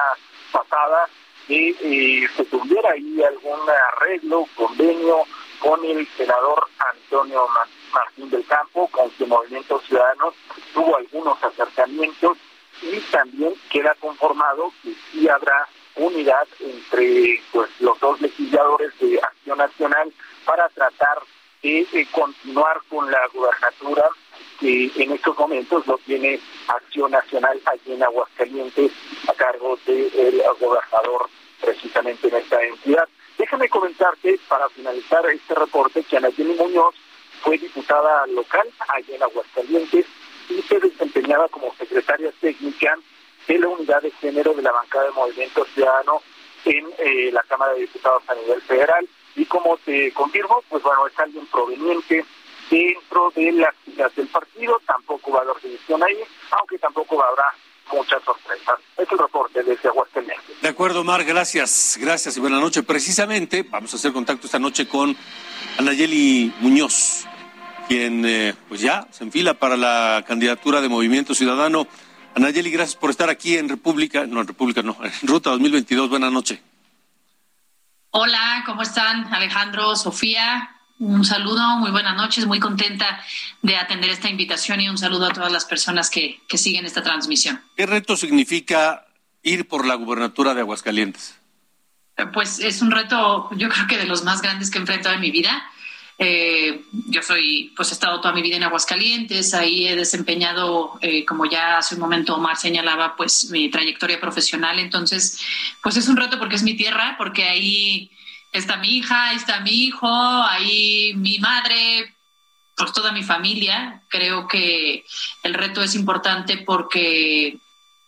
pasada, que eh, se tuviera ahí algún arreglo, convenio con el senador Antonio Martín del Campo, con su Movimiento Ciudadano tuvo algunos acercamientos y también queda conformado que sí habrá unidad entre pues los dos legisladores de Acción Nacional para tratar de, continuar con la gubernatura que en estos momentos lo tiene Acción Nacional allí en Aguascalientes a cargo del gobernador precisamente en esta entidad. Déjame comentarte para finalizar este reporte que Anayeli Muñoz fue diputada local allí en Aguascalientes y se desempeñaba como secretaria técnica de la unidad de género de la bancada de Movimiento Ciudadano en eh, la Cámara de Diputados a nivel federal. Y como te confirmo, pues bueno, es alguien proveniente dentro de las filas del partido, tampoco va a haber división ahí, aunque tampoco habrá muchas sorpresas. Es el reporte desde Aguascalientes. De acuerdo, Mar, gracias, gracias y buenas noches. Precisamente vamos a hacer contacto esta noche con Anayeli Muñoz, quien eh, pues ya se enfila para la candidatura de Movimiento Ciudadano. Anayeli, gracias por estar aquí en República, no en República, no, en Ruta 2022. Buenas noches. Hola, ¿cómo están Alejandro, Sofía? Un saludo, muy buenas noches, muy contenta de atender esta invitación y un saludo a todas las personas que, que siguen esta transmisión. ¿Qué reto significa ir por la gubernatura de Aguascalientes? Pues es un reto, yo creo que de los más grandes que he enfrentado en mi vida. Eh, yo soy, pues he estado toda mi vida en Aguascalientes, ahí he desempeñado, eh, como ya hace un momento Omar señalaba, pues mi trayectoria profesional. Entonces, pues es un reto porque es mi tierra, porque ahí está mi hija, está mi hijo, ahí mi madre, pues toda mi familia. Creo que el reto es importante porque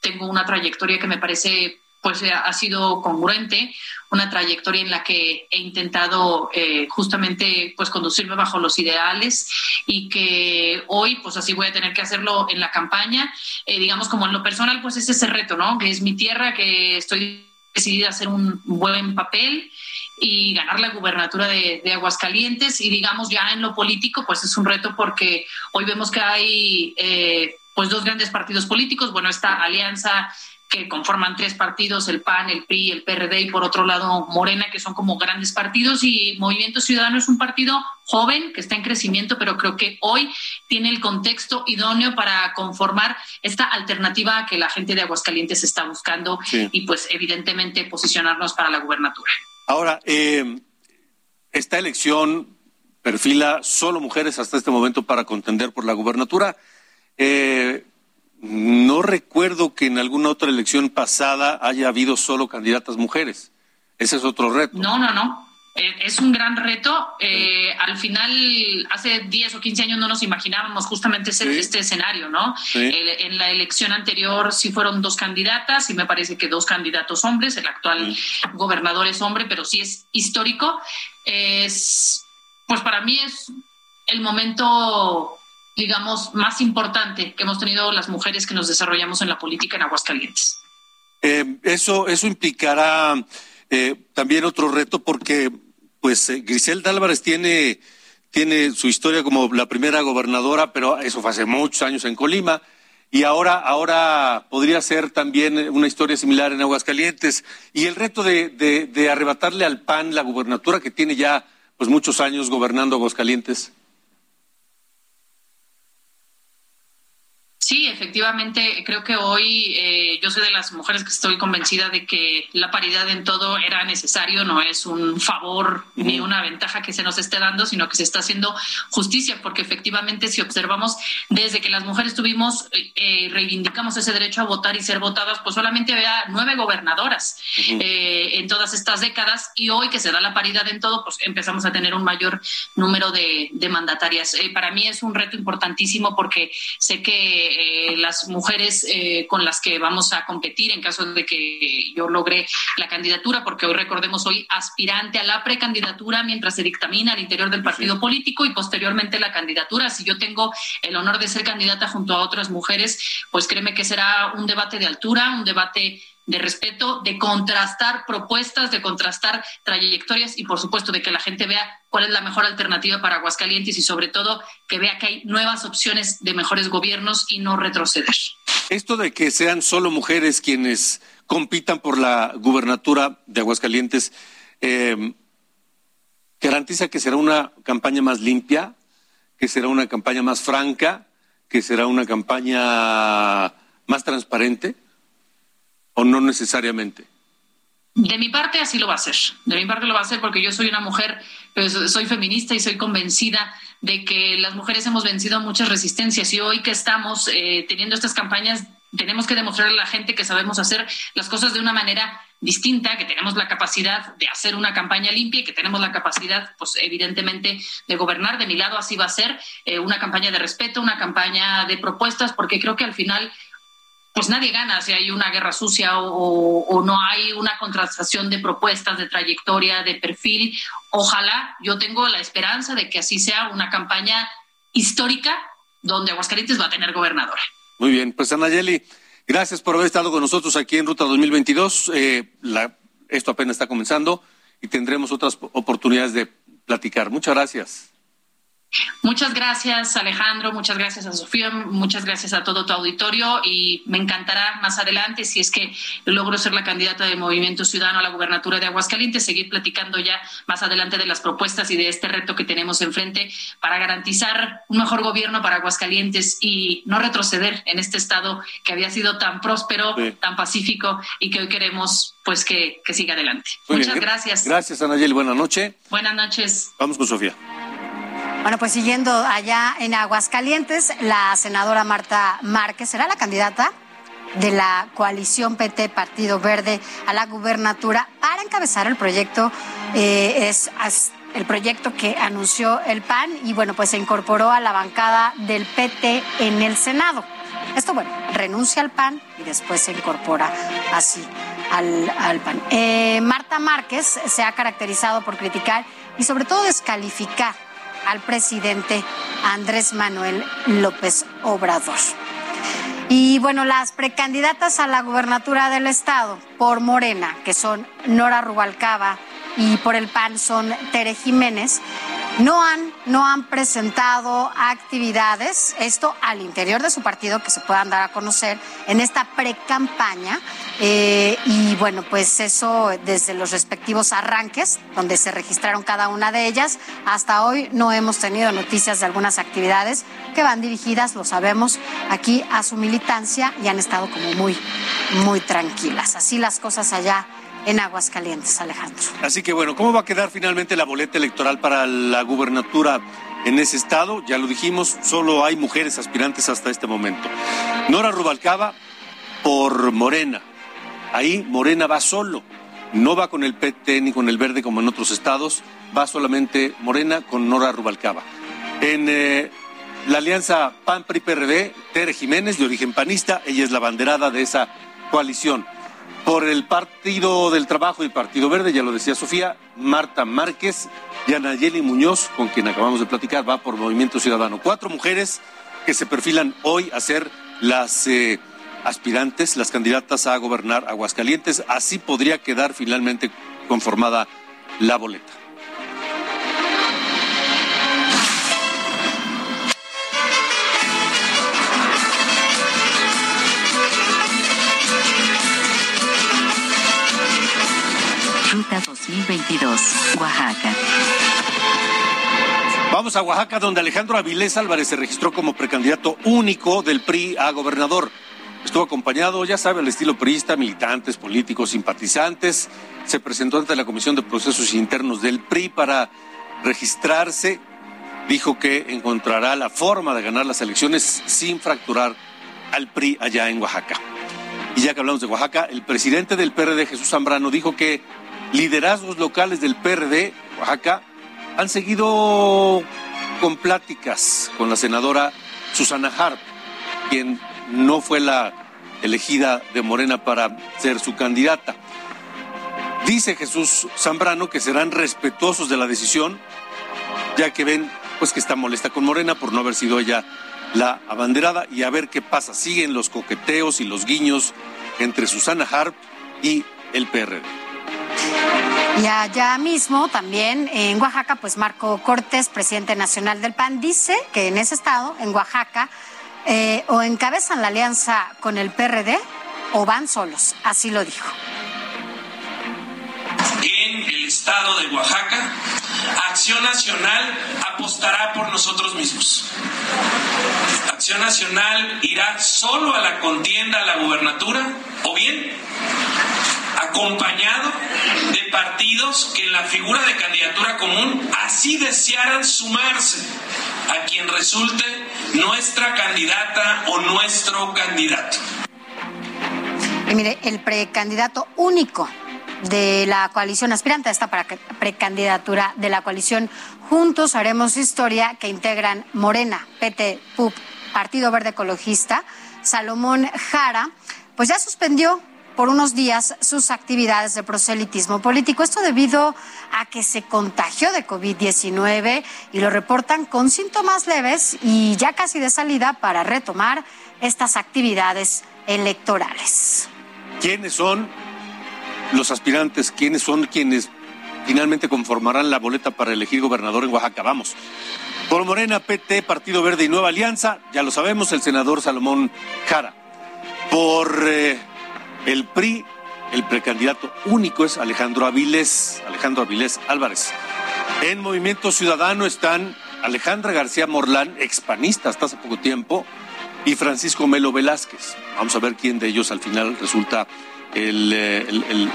tengo una trayectoria que me parece pues ha sido congruente, una trayectoria en la que he intentado eh, justamente pues conducirme bajo los ideales y que hoy pues así voy a tener que hacerlo en la campaña, eh, digamos como en lo personal pues es ese reto, ¿no? Que es mi tierra, que estoy decidida a hacer un buen papel y ganar la gubernatura de, Aguascalientes. Y digamos ya en lo político pues es un reto porque hoy vemos que hay eh, pues dos grandes partidos políticos, bueno, esta alianza que conforman tres partidos, el PAN, el PRI, el PRD y por otro lado Morena, que son como grandes partidos. Y Movimiento Ciudadano es un partido joven que está en crecimiento, pero creo que hoy tiene el contexto idóneo para conformar esta alternativa que la gente de Aguascalientes está buscando y pues evidentemente posicionarnos para la gubernatura. Ahora, eh, esta elección perfila solo mujeres hasta este momento para contender por la gubernatura. Eh, no recuerdo que en alguna otra elección pasada haya habido solo candidatas mujeres. Ese es otro reto. No, no, no. Eh, es un gran reto. Eh, al final, hace 10 o 15 años no nos imaginábamos justamente este escenario, ¿no? en la elección anterior sí fueron dos candidatas y me parece que dos candidatos hombres. El actual gobernador es hombre, pero sí es histórico. Es, pues para mí es el momento digamos, más importante que hemos tenido las mujeres que nos desarrollamos en la política en Aguascalientes. Eh, eso, eso implicará eh, también otro reto porque, pues, eh, Griselda Álvarez tiene, tiene su historia como la primera gobernadora, pero eso fue hace muchos años en Colima. Y ahora, ahora podría ser también una historia similar en Aguascalientes. Y el reto de, de, de arrebatarle al PAN la gubernatura que tiene ya pues muchos años gobernando Aguascalientes. Sí, efectivamente, creo que hoy eh, yo soy de las mujeres que estoy convencida de que la paridad en todo era necesario, no es un favor ni una ventaja que se nos esté dando, sino que se está haciendo justicia, porque efectivamente si observamos desde que las mujeres tuvimos, eh, reivindicamos ese derecho a votar y ser votadas, pues solamente había nueve gobernadoras eh, en todas estas décadas y hoy que se da la paridad en todo, pues empezamos a tener un mayor número de, de mandatarias. para mí es un reto importantísimo porque sé que eh, las mujeres eh, con las que vamos a competir en caso de que yo logre la candidatura, porque hoy recordemos hoy aspirante a la precandidatura mientras se dictamina al interior del partido político y posteriormente la candidatura. Si yo tengo el honor de ser candidata junto a otras mujeres, pues créeme que será un debate de altura, un debate de respeto, de contrastar propuestas, de contrastar trayectorias y, por supuesto, de que la gente vea cuál es la mejor alternativa para Aguascalientes y, sobre todo, que vea que hay nuevas opciones de mejores gobiernos y no retroceder. Esto de que sean solo mujeres quienes compitan por la gubernatura de Aguascalientes, eh, ¿garantiza que será una campaña más limpia, que será una campaña más franca, que será una campaña más transparente? O no necesariamente? De mi parte así lo va a ser. De mi parte lo va a hacer porque yo soy una mujer, pues, soy feminista y soy convencida de que las mujeres hemos vencido muchas resistencias y hoy que estamos eh, teniendo estas campañas tenemos que demostrarle a la gente que sabemos hacer las cosas de una manera distinta, que tenemos la capacidad de hacer una campaña limpia y que tenemos la capacidad, pues evidentemente, de gobernar. De mi lado así va a ser eh, una campaña de respeto, una campaña de propuestas, porque creo que al final pues nadie gana si hay una guerra sucia o, no hay una contrastación de propuestas, de trayectoria, de perfil. Ojalá, yo tengo la esperanza de que así sea una campaña histórica donde Aguascalientes va a tener gobernadora. Muy bien, pues Anayeli, gracias por haber estado con nosotros aquí en Ruta 2022. Eh, esto apenas está comenzando y tendremos otras oportunidades de platicar. Muchas gracias. Muchas gracias Alejandro, muchas gracias a Sofía, muchas gracias a todo tu auditorio y me encantará más adelante, si es que logro ser la candidata de Movimiento Ciudadano a la gubernatura de Aguascalientes, seguir platicando ya más adelante de las propuestas y de este reto que tenemos enfrente para garantizar un mejor gobierno para Aguascalientes y no retroceder en este estado que había sido tan próspero, tan pacífico y que hoy queremos pues que, siga adelante. muchas gracias. Gracias Anayel, buenas noches. Buenas noches. Vamos con Sofía. Bueno, pues siguiendo allá en Aguascalientes, la senadora Marta Márquez será la candidata de la coalición PT Partido Verde a la gubernatura para encabezar el proyecto. Eh, es, el proyecto que anunció el PAN y bueno, pues se incorporó a la bancada del PT en el Senado. Esto, bueno, renuncia al PAN y después se incorpora así al, PAN. Eh, Marta Márquez se ha caracterizado por criticar y sobre todo descalificar al presidente Andrés Manuel López Obrador. Y bueno, las precandidatas a la gubernatura del estado por Morena, que son Nora Rubalcaba y por el PAN son Tere Jiménez, no han, no han presentado actividades, esto al interior de su partido, que se puedan dar a conocer en esta pre-campaña. Eh, y bueno, pues eso desde los respectivos arranques, donde se registraron cada una de ellas, hasta hoy no hemos tenido noticias de algunas actividades que van dirigidas, lo sabemos, aquí a su militancia y han estado como muy, muy tranquilas. Así las cosas allá en Aguascalientes, Alejandro. Así que bueno, ¿cómo va a quedar finalmente la boleta electoral para la gubernatura en ese estado? Ya lo dijimos, solo hay mujeres aspirantes hasta este momento. Nora Rubalcaba por Morena. Ahí Morena va solo. No va con el PT ni con el verde como en otros estados, va solamente Morena con Nora Rubalcaba. En eh, la alianza PAN-PRI-PRD, Tere Jiménez, de origen panista, ella es la banderada de esa coalición. Por el Partido del Trabajo y Partido Verde, ya lo decía Sofía, Marta Márquez y Anayeli Muñoz, con quien acabamos de platicar, va por Movimiento Ciudadano. Cuatro mujeres que se perfilan hoy a ser las eh, aspirantes, las candidatas a gobernar Aguascalientes. Así podría quedar finalmente conformada la boleta. 2022, Oaxaca. Vamos a Oaxaca, donde Alejandro Avilés Álvarez se registró como precandidato único del PRI a gobernador. Estuvo acompañado, ya sabe, al estilo priista, militantes, políticos, simpatizantes. Se presentó ante la Comisión de Procesos Internos del PRI para registrarse. Dijo que encontrará la forma de ganar las elecciones sin fracturar al PRI allá en Oaxaca. Y ya que hablamos de Oaxaca, el presidente del PRD, Jesús Zambrano, dijo que liderazgos locales del PRD, Oaxaca, han seguido con pláticas con la senadora Susana Harp, quien no fue la elegida de Morena para ser su candidata. Dice Jesús Zambrano que serán respetuosos de la decisión, ya que ven pues que está molesta con Morena por no haber sido ella la abanderada y a ver qué pasa. Siguen los coqueteos y los guiños entre Susana Harp y el PRD. Y allá mismo, también en Oaxaca, pues Marco Cortés, presidente nacional del PAN, dice que en ese estado, en Oaxaca, eh, o encabezan la alianza con el PRD o van solos. Así lo dijo. En el estado de Oaxaca, Acción Nacional apostará por nosotros mismos. Acción Nacional irá solo a la contienda a la gubernatura o bien acompañado de partidos que en la figura de candidatura común así desearan sumarse a quien resulte nuestra candidata o nuestro candidato. Y mire, el precandidato único de la coalición aspirante a esta precandidatura de la coalición Juntos Haremos Historia que integran Morena, PT, PUP, Partido Verde Ecologista, Salomón Jara, pues ya suspendió por unos días sus actividades de proselitismo político. Esto debido a que se contagió de COVID-19 y lo reportan con síntomas leves y ya casi de salida para retomar estas actividades electorales. ¿Quiénes son los aspirantes? ¿Quiénes son quienes finalmente conformarán la boleta para elegir gobernador en Oaxaca? Vamos. Por Morena, PT, Partido Verde y Nueva Alianza, ya lo sabemos, el senador Salomón Jara. Por eh, el PRI, el precandidato único es Alejandro Avilés, Alejandro Avilés Álvarez. En Movimiento Ciudadano están Alejandra García Morlán, expanista hasta hace poco tiempo, y Francisco Melo Velázquez. Vamos a ver quién de ellos al final resulta el, eh,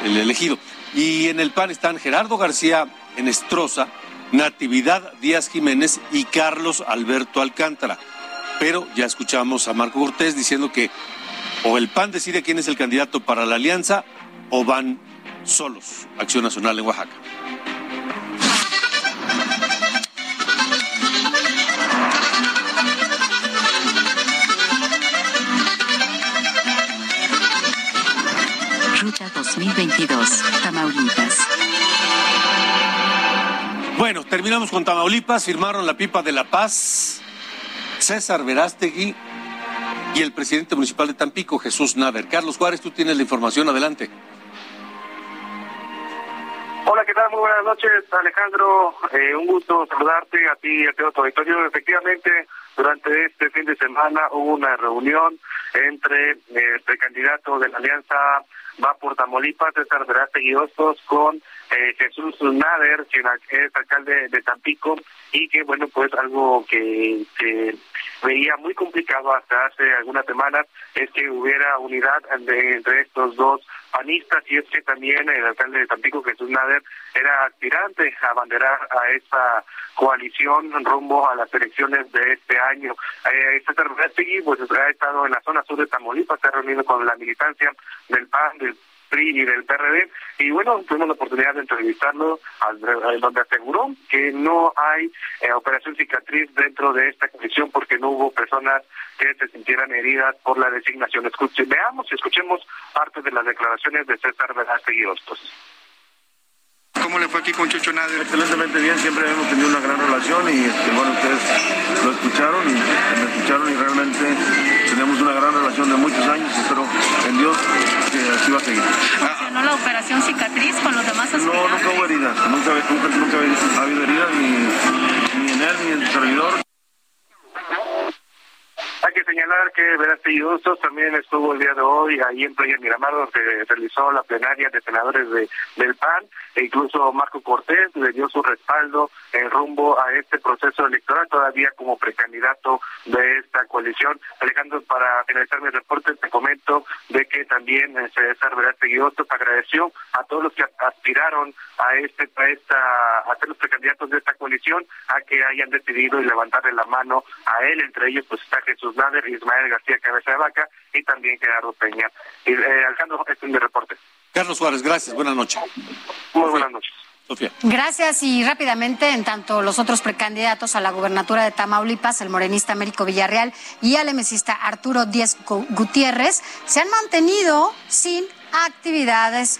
elegido. Y en el PAN están Gerardo García Enestrosa, Natividad Díaz Jiménez y Carlos Alberto Alcántara. Pero ya escuchamos a Marco Cortés diciendo que o el PAN decide quién es el candidato para la alianza o van solos. Acción Nacional en Oaxaca. Ruta 2022, Tamaulipas. Bueno, terminamos con Tamaulipas, firmaron la pipa de la paz. César Verástegui y el presidente municipal de Tampico, Jesús Nader. Carlos Juárez, tú tienes la información, adelante. Hola, ¿qué tal? Muy buenas noches, Alejandro. Eh, un gusto saludarte a ti y a todo tu auditorio. Efectivamente, durante este fin de semana hubo una reunión entre eh, el precandidato de la Alianza Va por Tamaulipas, César Verástegui Hostos, con eh, Jesús Nader, quien es alcalde de Tampico, y que, bueno, pues algo que, que veía muy complicado hasta hace algunas semanas es que hubiera unidad entre estos dos panistas y es que también el alcalde de Tampico, Jesús Nader, era aspirante a abanderar a esa coalición rumbo a las elecciones de este año. Eh, César pues ha estado en la zona sur de Tamaulipas, se reunido con la militancia del PAN, PRI y del PRD. Y bueno, tuvimos la oportunidad de entrevistarlo, donde aseguró que no hay eh, operación cicatriz dentro de esta comisión porque no hubo personas que se sintieran heridas por la designación. Escuche, veamos y escuchemos parte de las declaraciones de César Velázquez y Hostos. ¿Cómo le fue aquí con Chucho Nader? Excelentemente bien, siempre hemos tenido una gran relación y este, bueno, ustedes lo escucharon y me escucharon y realmente tenemos una gran relación de muchos años y espero en Dios que así va a seguir. ¿Funcionó la operación cicatriz con los demás aspirantes? No, nunca hubo heridas, nunca, nunca, nunca ha habido heridas ni, ni en él ni en el servidor. Señalar que Hostos también estuvo el día de hoy ahí en Playa Miramar, donde realizó la plenaria de senadores de, del PAN, e incluso Marco Cortés le dio su respaldo en rumbo a este proceso electoral, todavía como precandidato de esta coalición. Alejandro, para finalizar mi reporte, te comento de que también eh, César Hostos agradeció a todos los que aspiraron a este a esta a ser los precandidatos de esta coalición a que hayan decidido y levantarle la mano a él, entre ellos pues está Jesús Nader, Ismael García Cabeza de Vaca y también Gerardo Peña. Y, eh, Alejandro, este es mi reporte. Carlos Suárez, gracias, buenas noches. Muy buenas noches. Gracias y rápidamente, en tanto los otros precandidatos a la gubernatura de Tamaulipas, el morenista Américo Villarreal y el emesista Arturo Díez Gutiérrez, se han mantenido sin actividades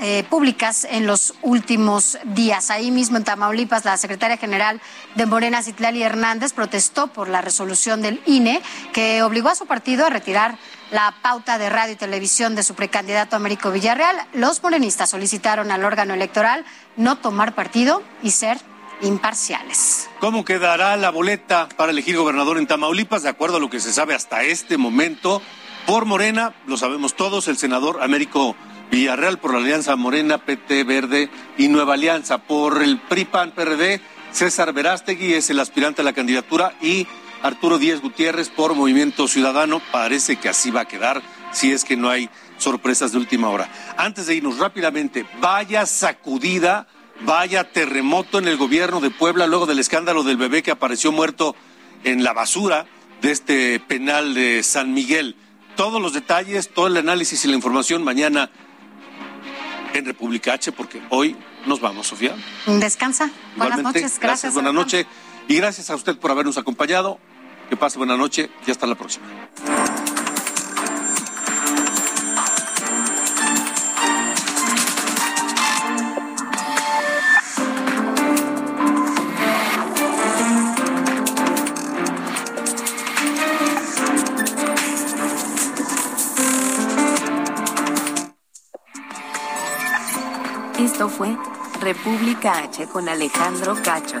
eh, públicas en los últimos días. Ahí mismo en Tamaulipas, la secretaria general de Morena, Citlali Hernández, protestó por la resolución del INE que obligó a su partido a retirar la pauta de radio y televisión de su precandidato Américo Villarreal. Los morenistas solicitaron al órgano electoral no tomar partido y ser imparciales. ¿Cómo quedará la boleta para elegir gobernador en Tamaulipas? De acuerdo a lo que se sabe hasta este momento, por Morena, lo sabemos todos, el senador Américo Villarreal por la Alianza Morena, PT Verde y Nueva Alianza. Por el PRI-PAN-PRD, César Verástegui es el aspirante a la candidatura y Arturo Díez Gutiérrez por Movimiento Ciudadano. Parece que así va a quedar si es que no hay sorpresas de última hora. Antes de irnos rápidamente, vaya sacudida, vaya terremoto en el gobierno de Puebla luego del escándalo del bebé que apareció muerto en la basura de este penal de San Miguel todos los detalles, todo el análisis y la información mañana en República H, porque hoy nos vamos, Sofía. Descansa. Buenas noches. Gracias. gracias buenas noches. Y gracias a usted por habernos acompañado. Que pase buena noche y hasta la próxima. Esto fue República H con Alejandro Cacho.